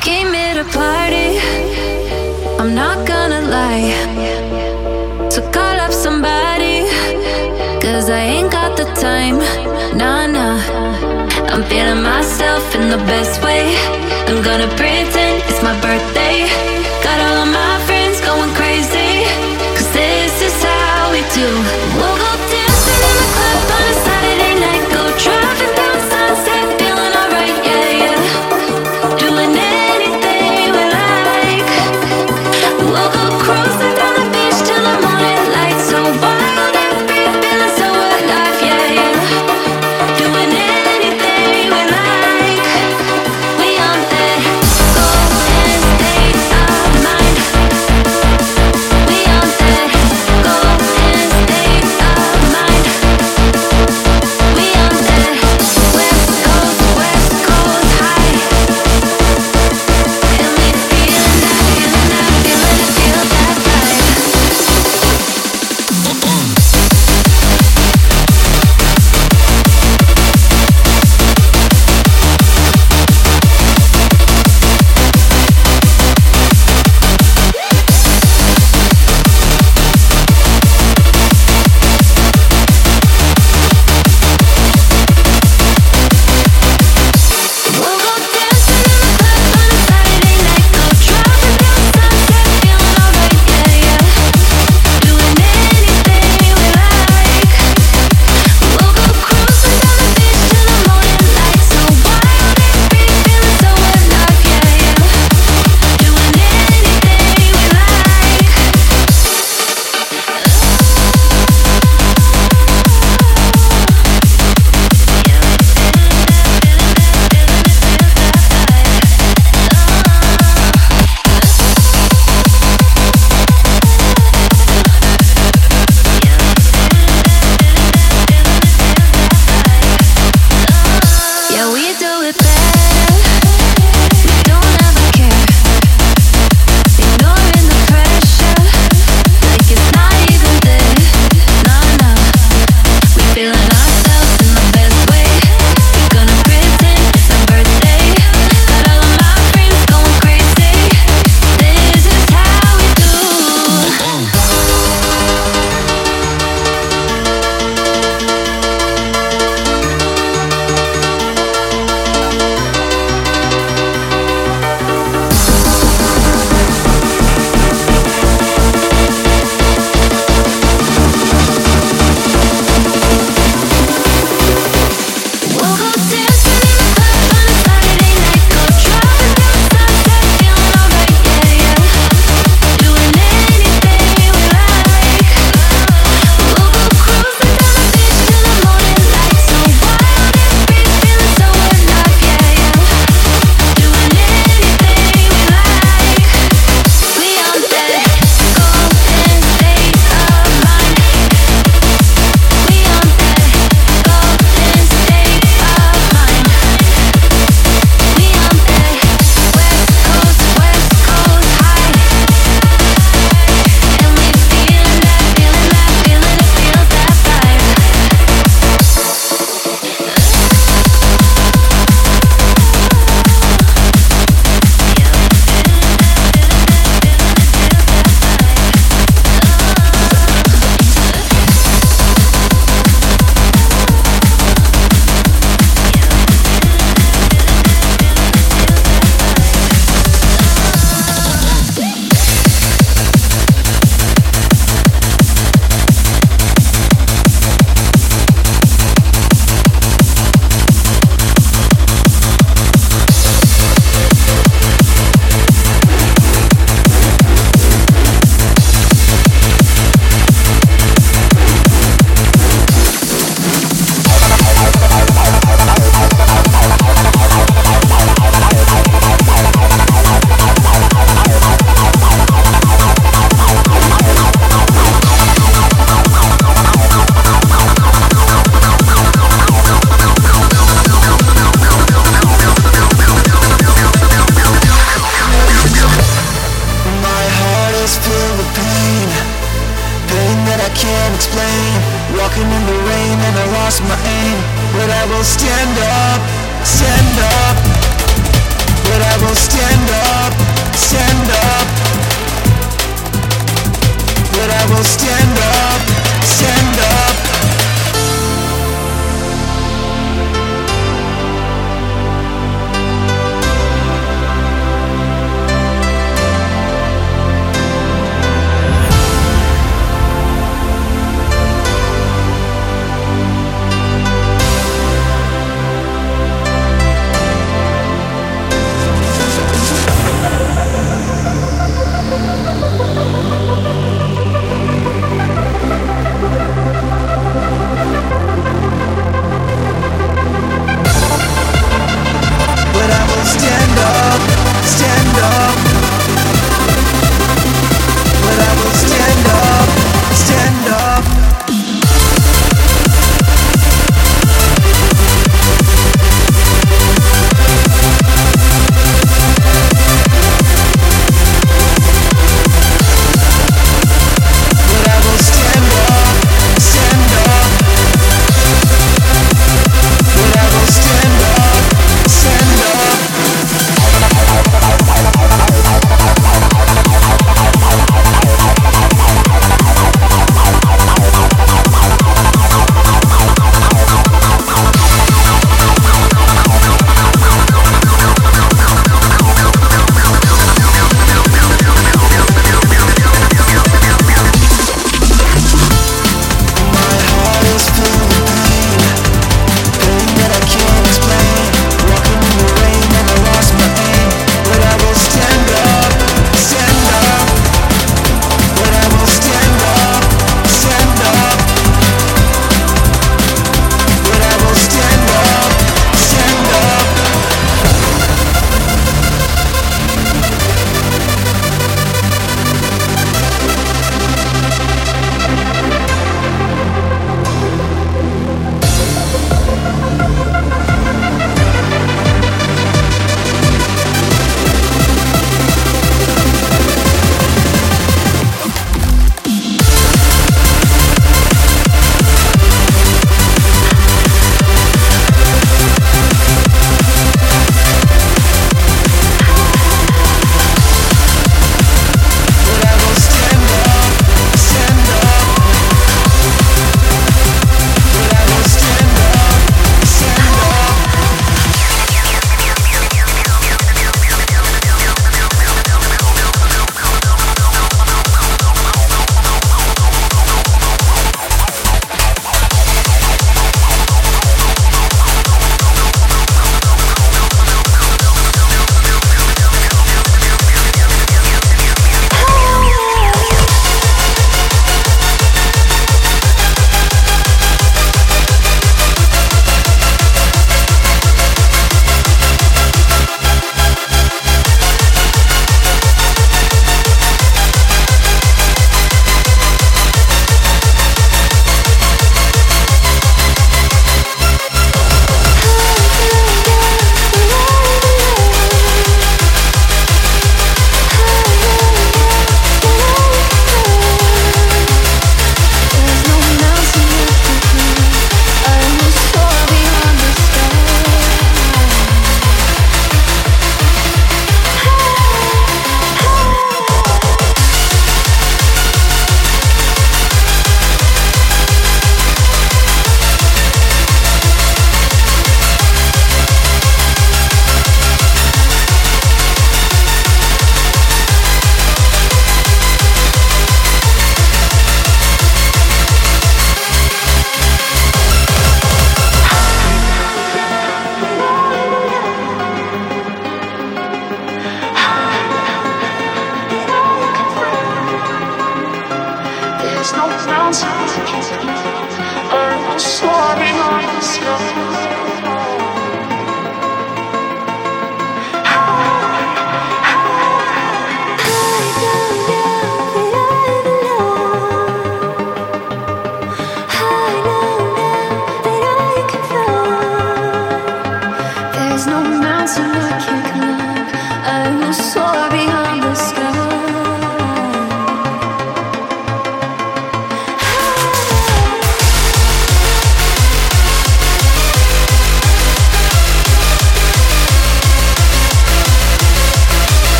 Came here to party. I'm not gonna lie. So call up somebody. Cause I ain't got the time. Nah, nah. I'm feeling myself in the best way. I'm gonna pretend it's my birthday. Got all of my friends going crazy. Cause this is how we do.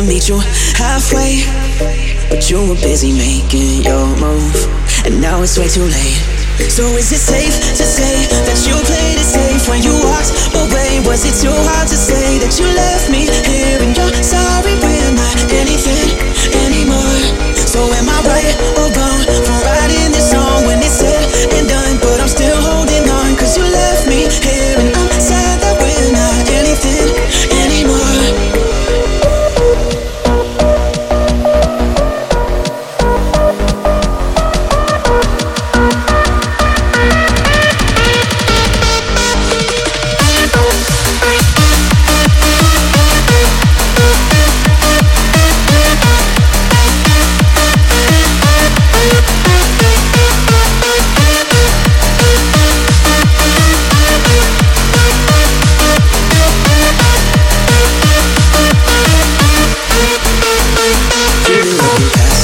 To meet you Feeling like we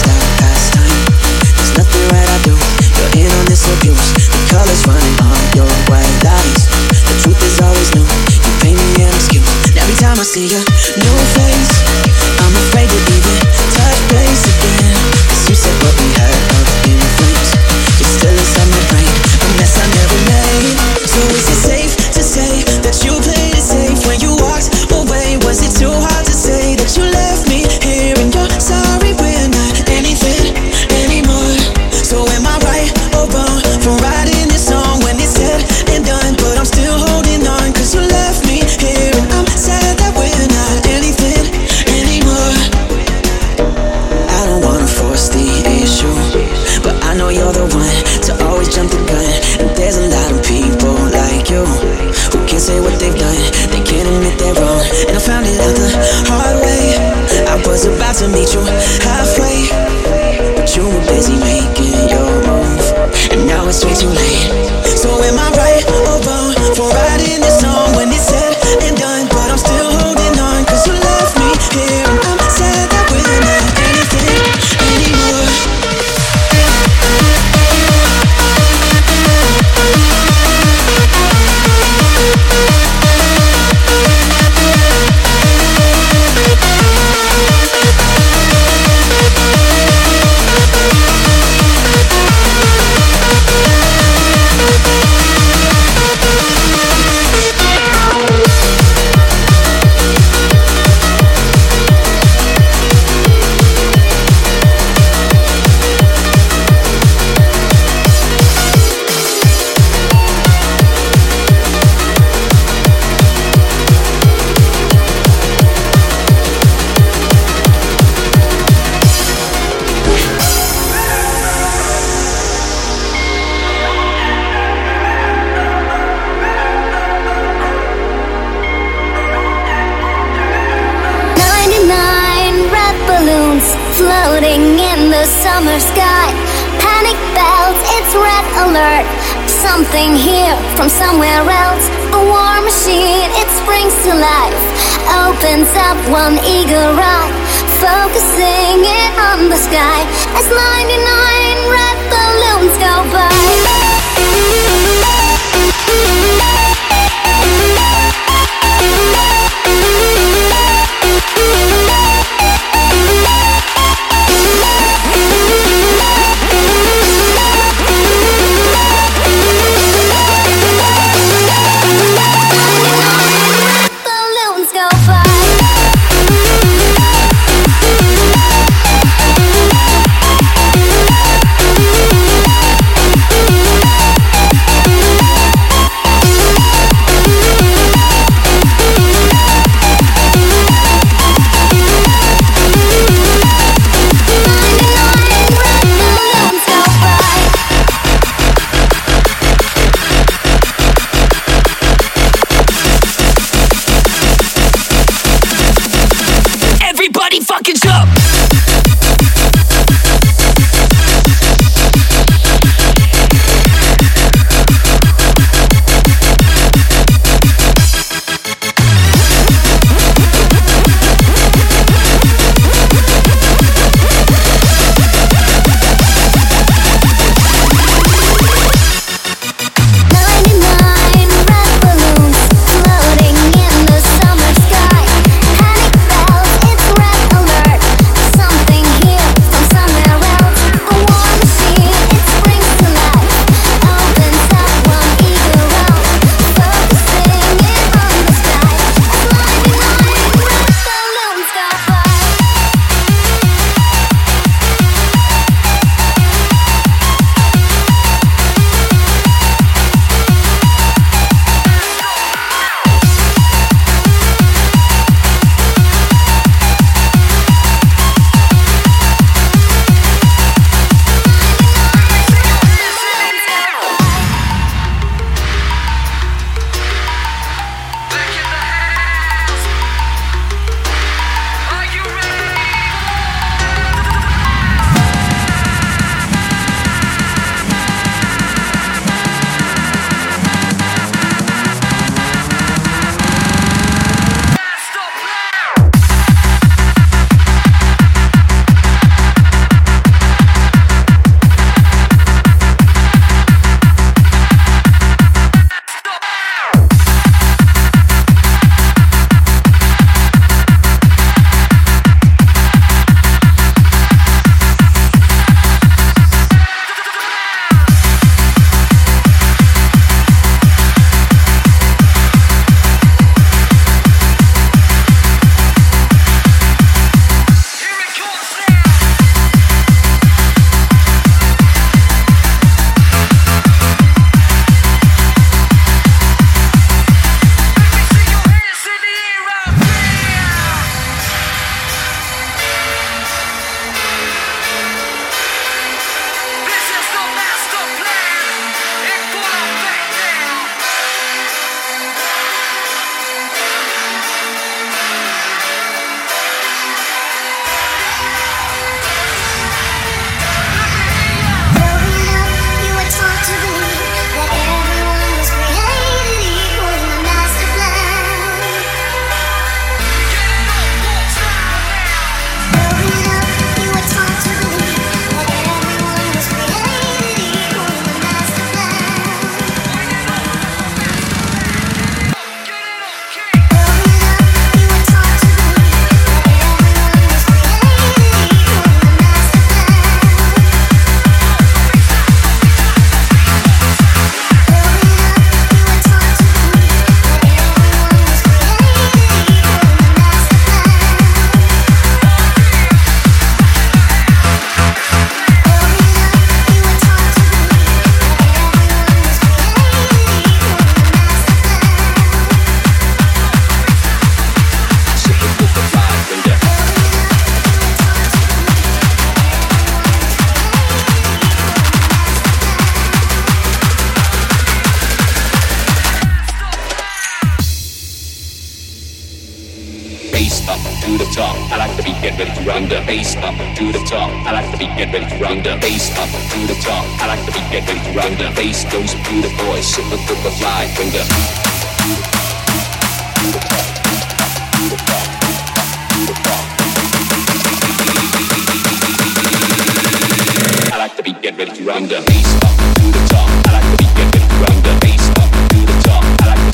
run the bass up to the top. I like the bass up the. I like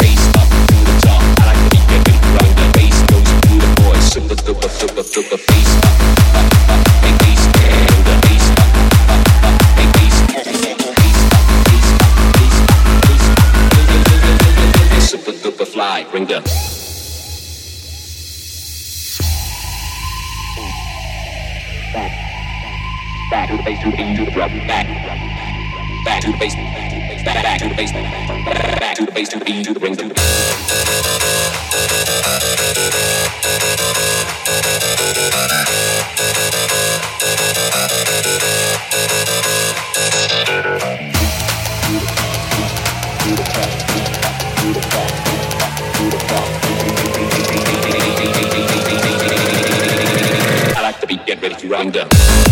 bass up the. I like the bass the super super duper bass up, up, up, bass, the bass up, up, up, up, bass up, bass up, bass up, super fly, bring the to the to to back, to the back, to the back to the to the to the to I like the beat, get ready to run the.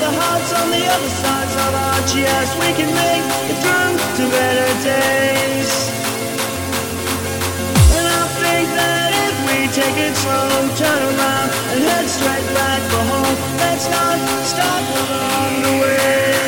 the hearts on the other sides of our chairs. We can make it through to better days. And I think that if we take it slow, turn around and head straight back for home, let's not stop along the way.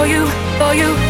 For you, for you.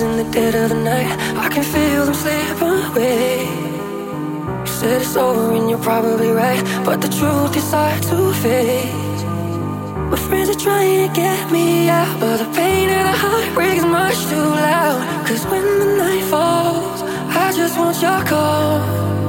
in the dead of the night. I can feel them slip away. You said it's over and you're probably right, but the truth is hard to face. My friends are trying to get me out, but the pain of the heartbreak is much too loud. Cause when the night falls, I just want your call.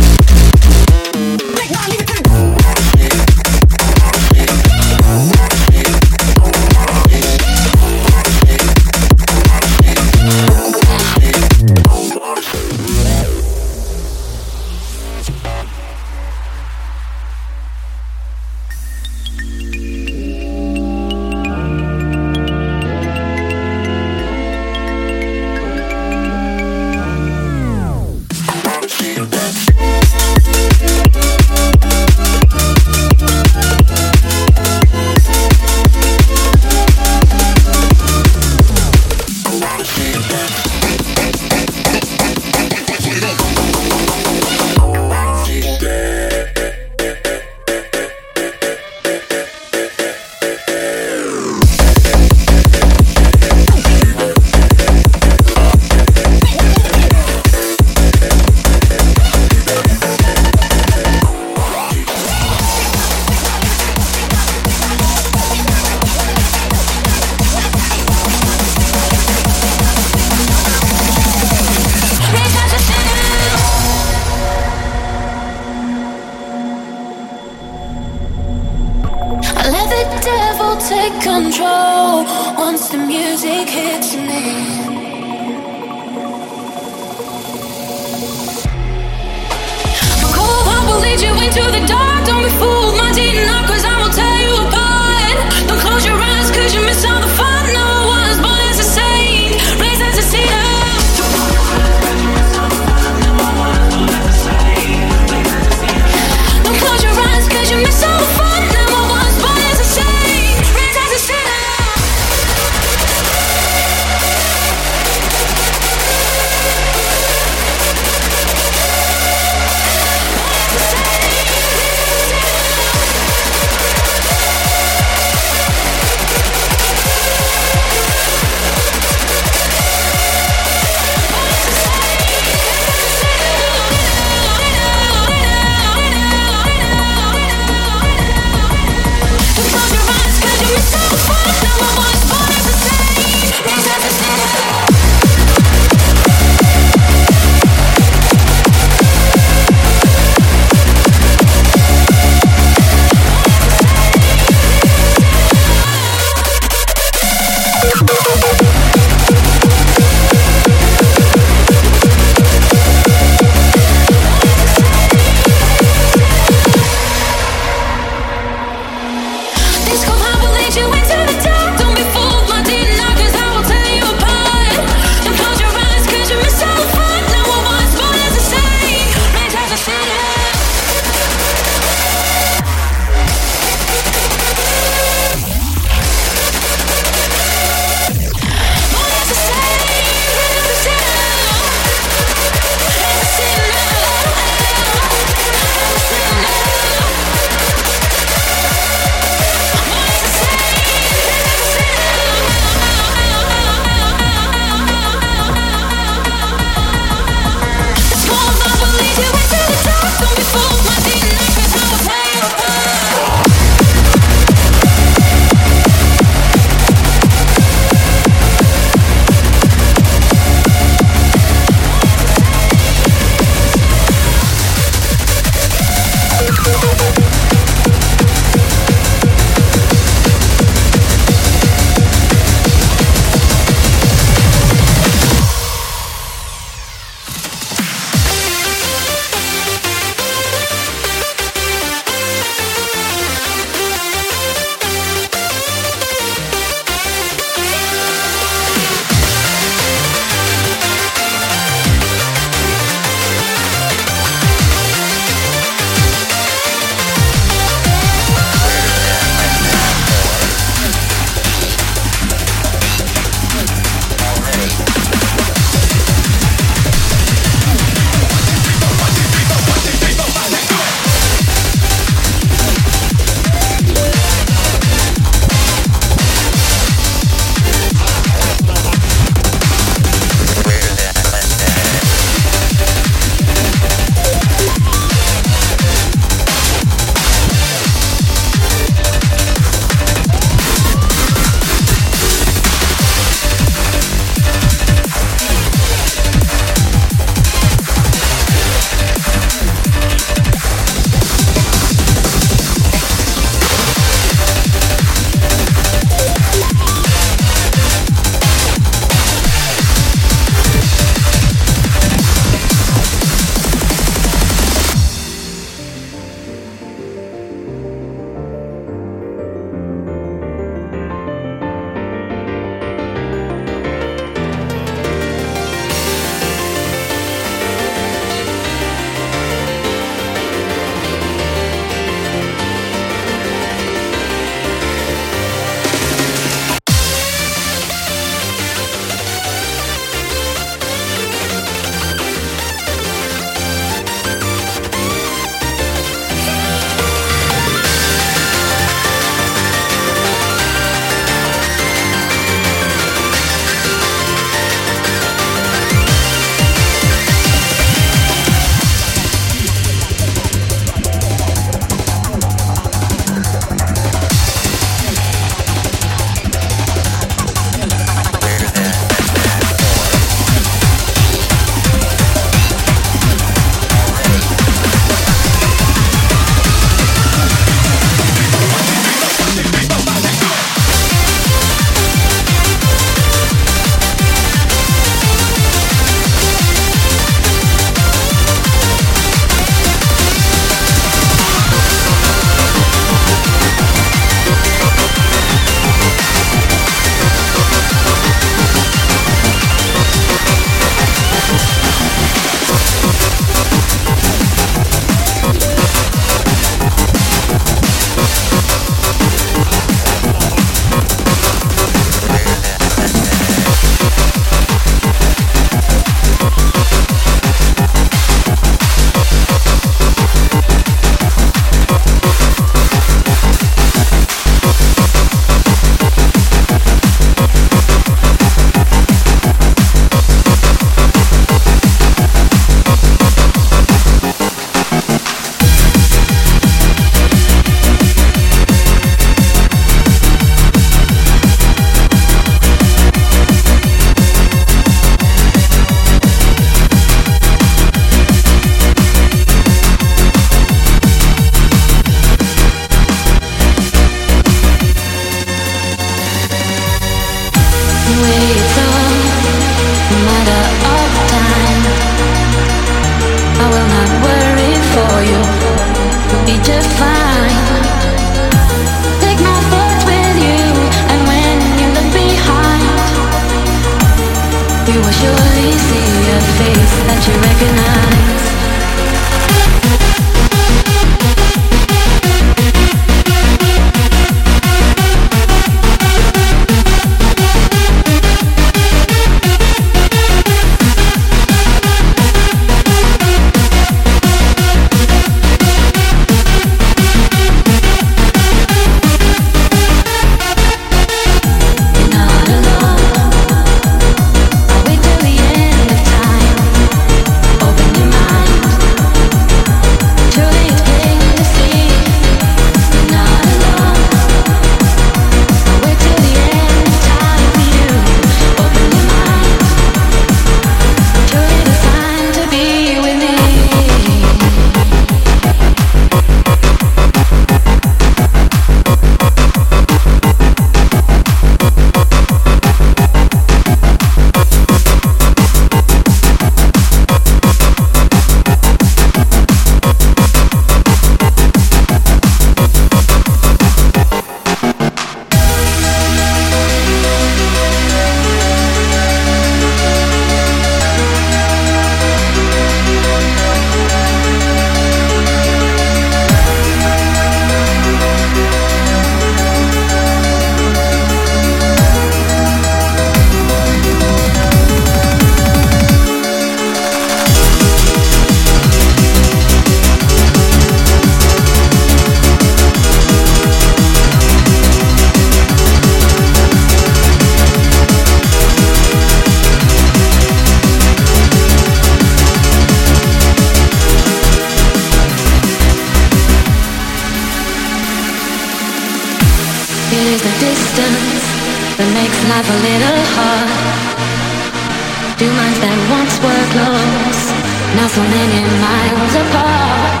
now so many miles apart.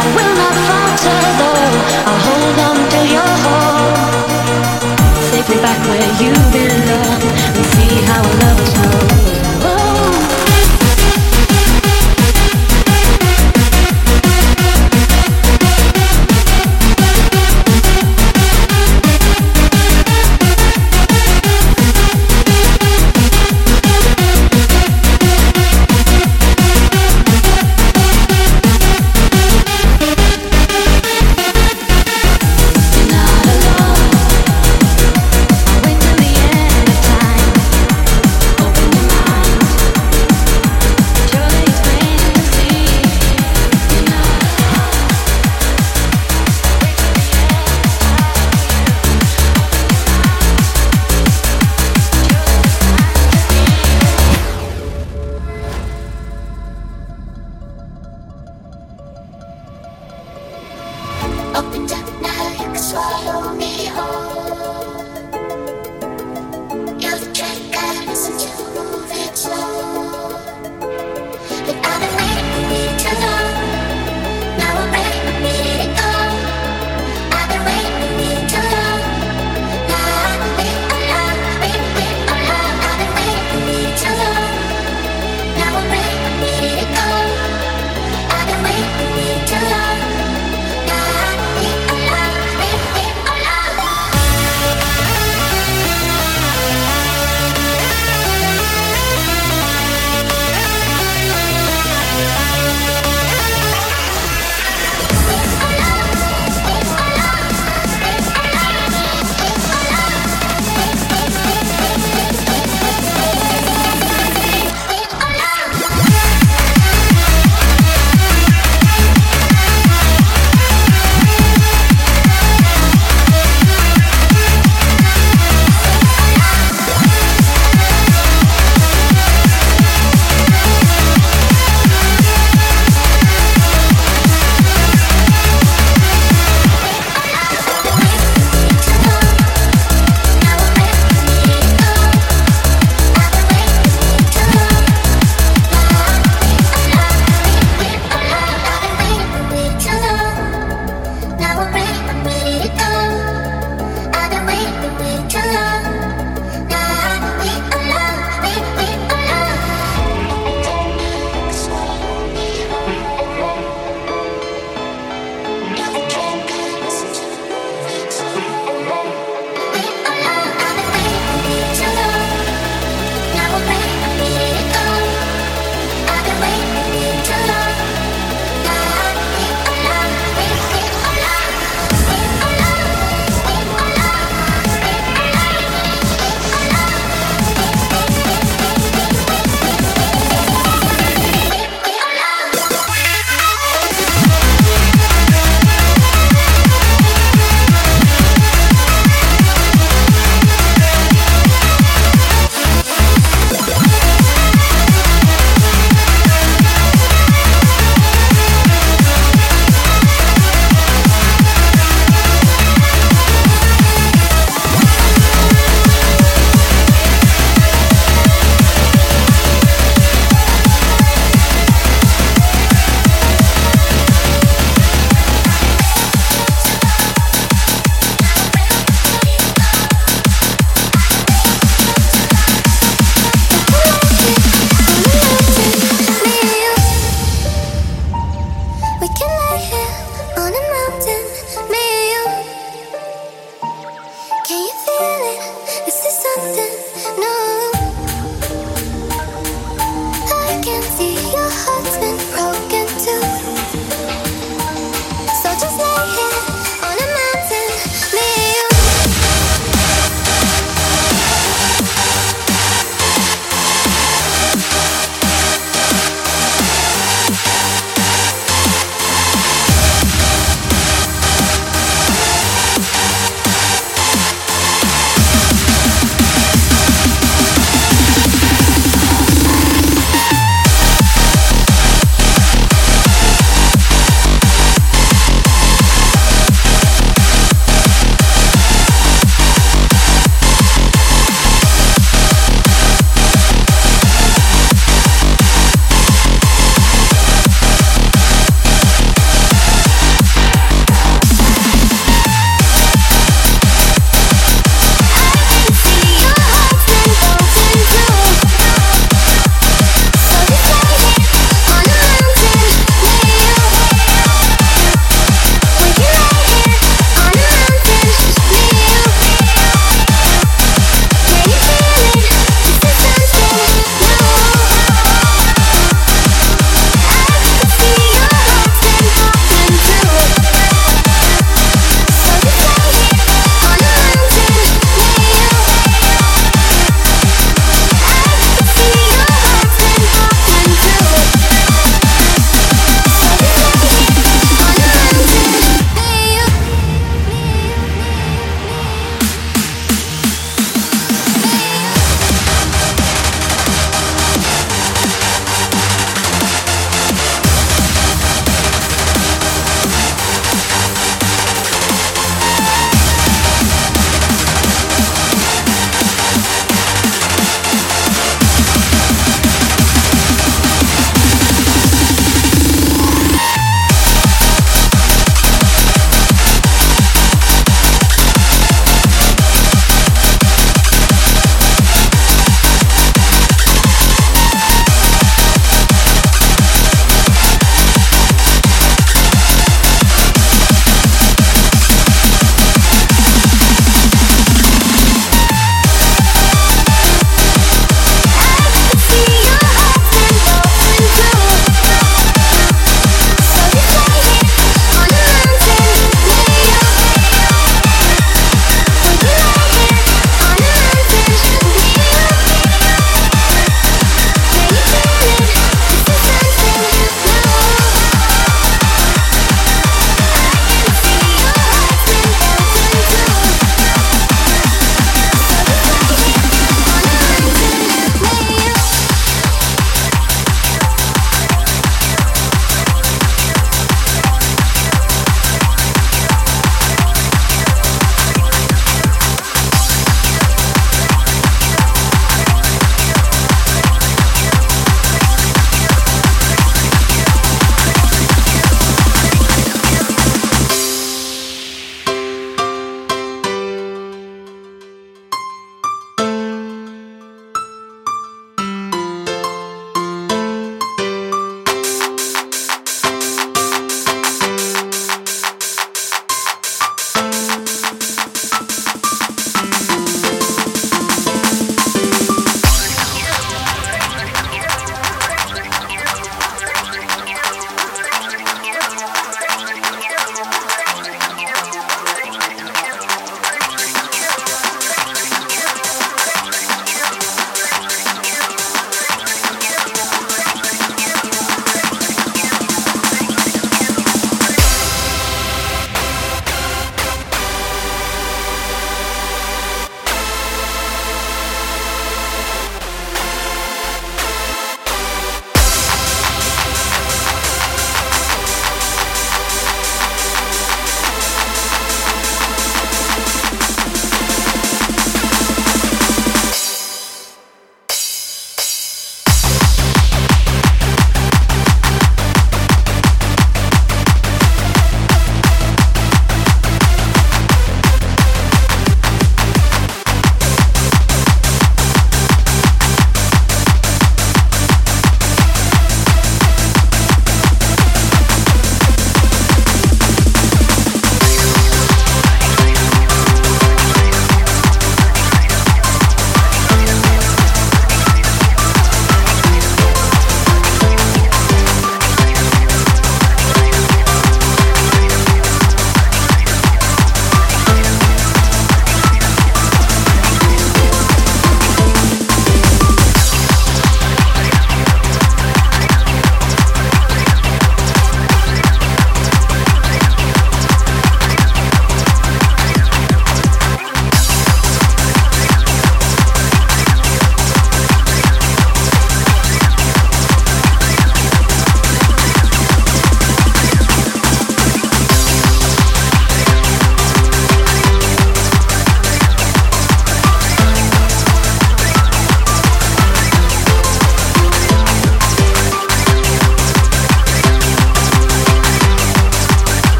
I will not falter though, I'll hold on back where you belong and see how a lover's know.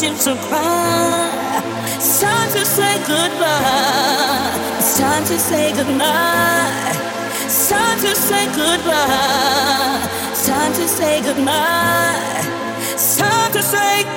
seem to cry. It's time to say goodbye. It's time to say goodnight. It's time to say goodbye. It's time to say goodnight. It's time to say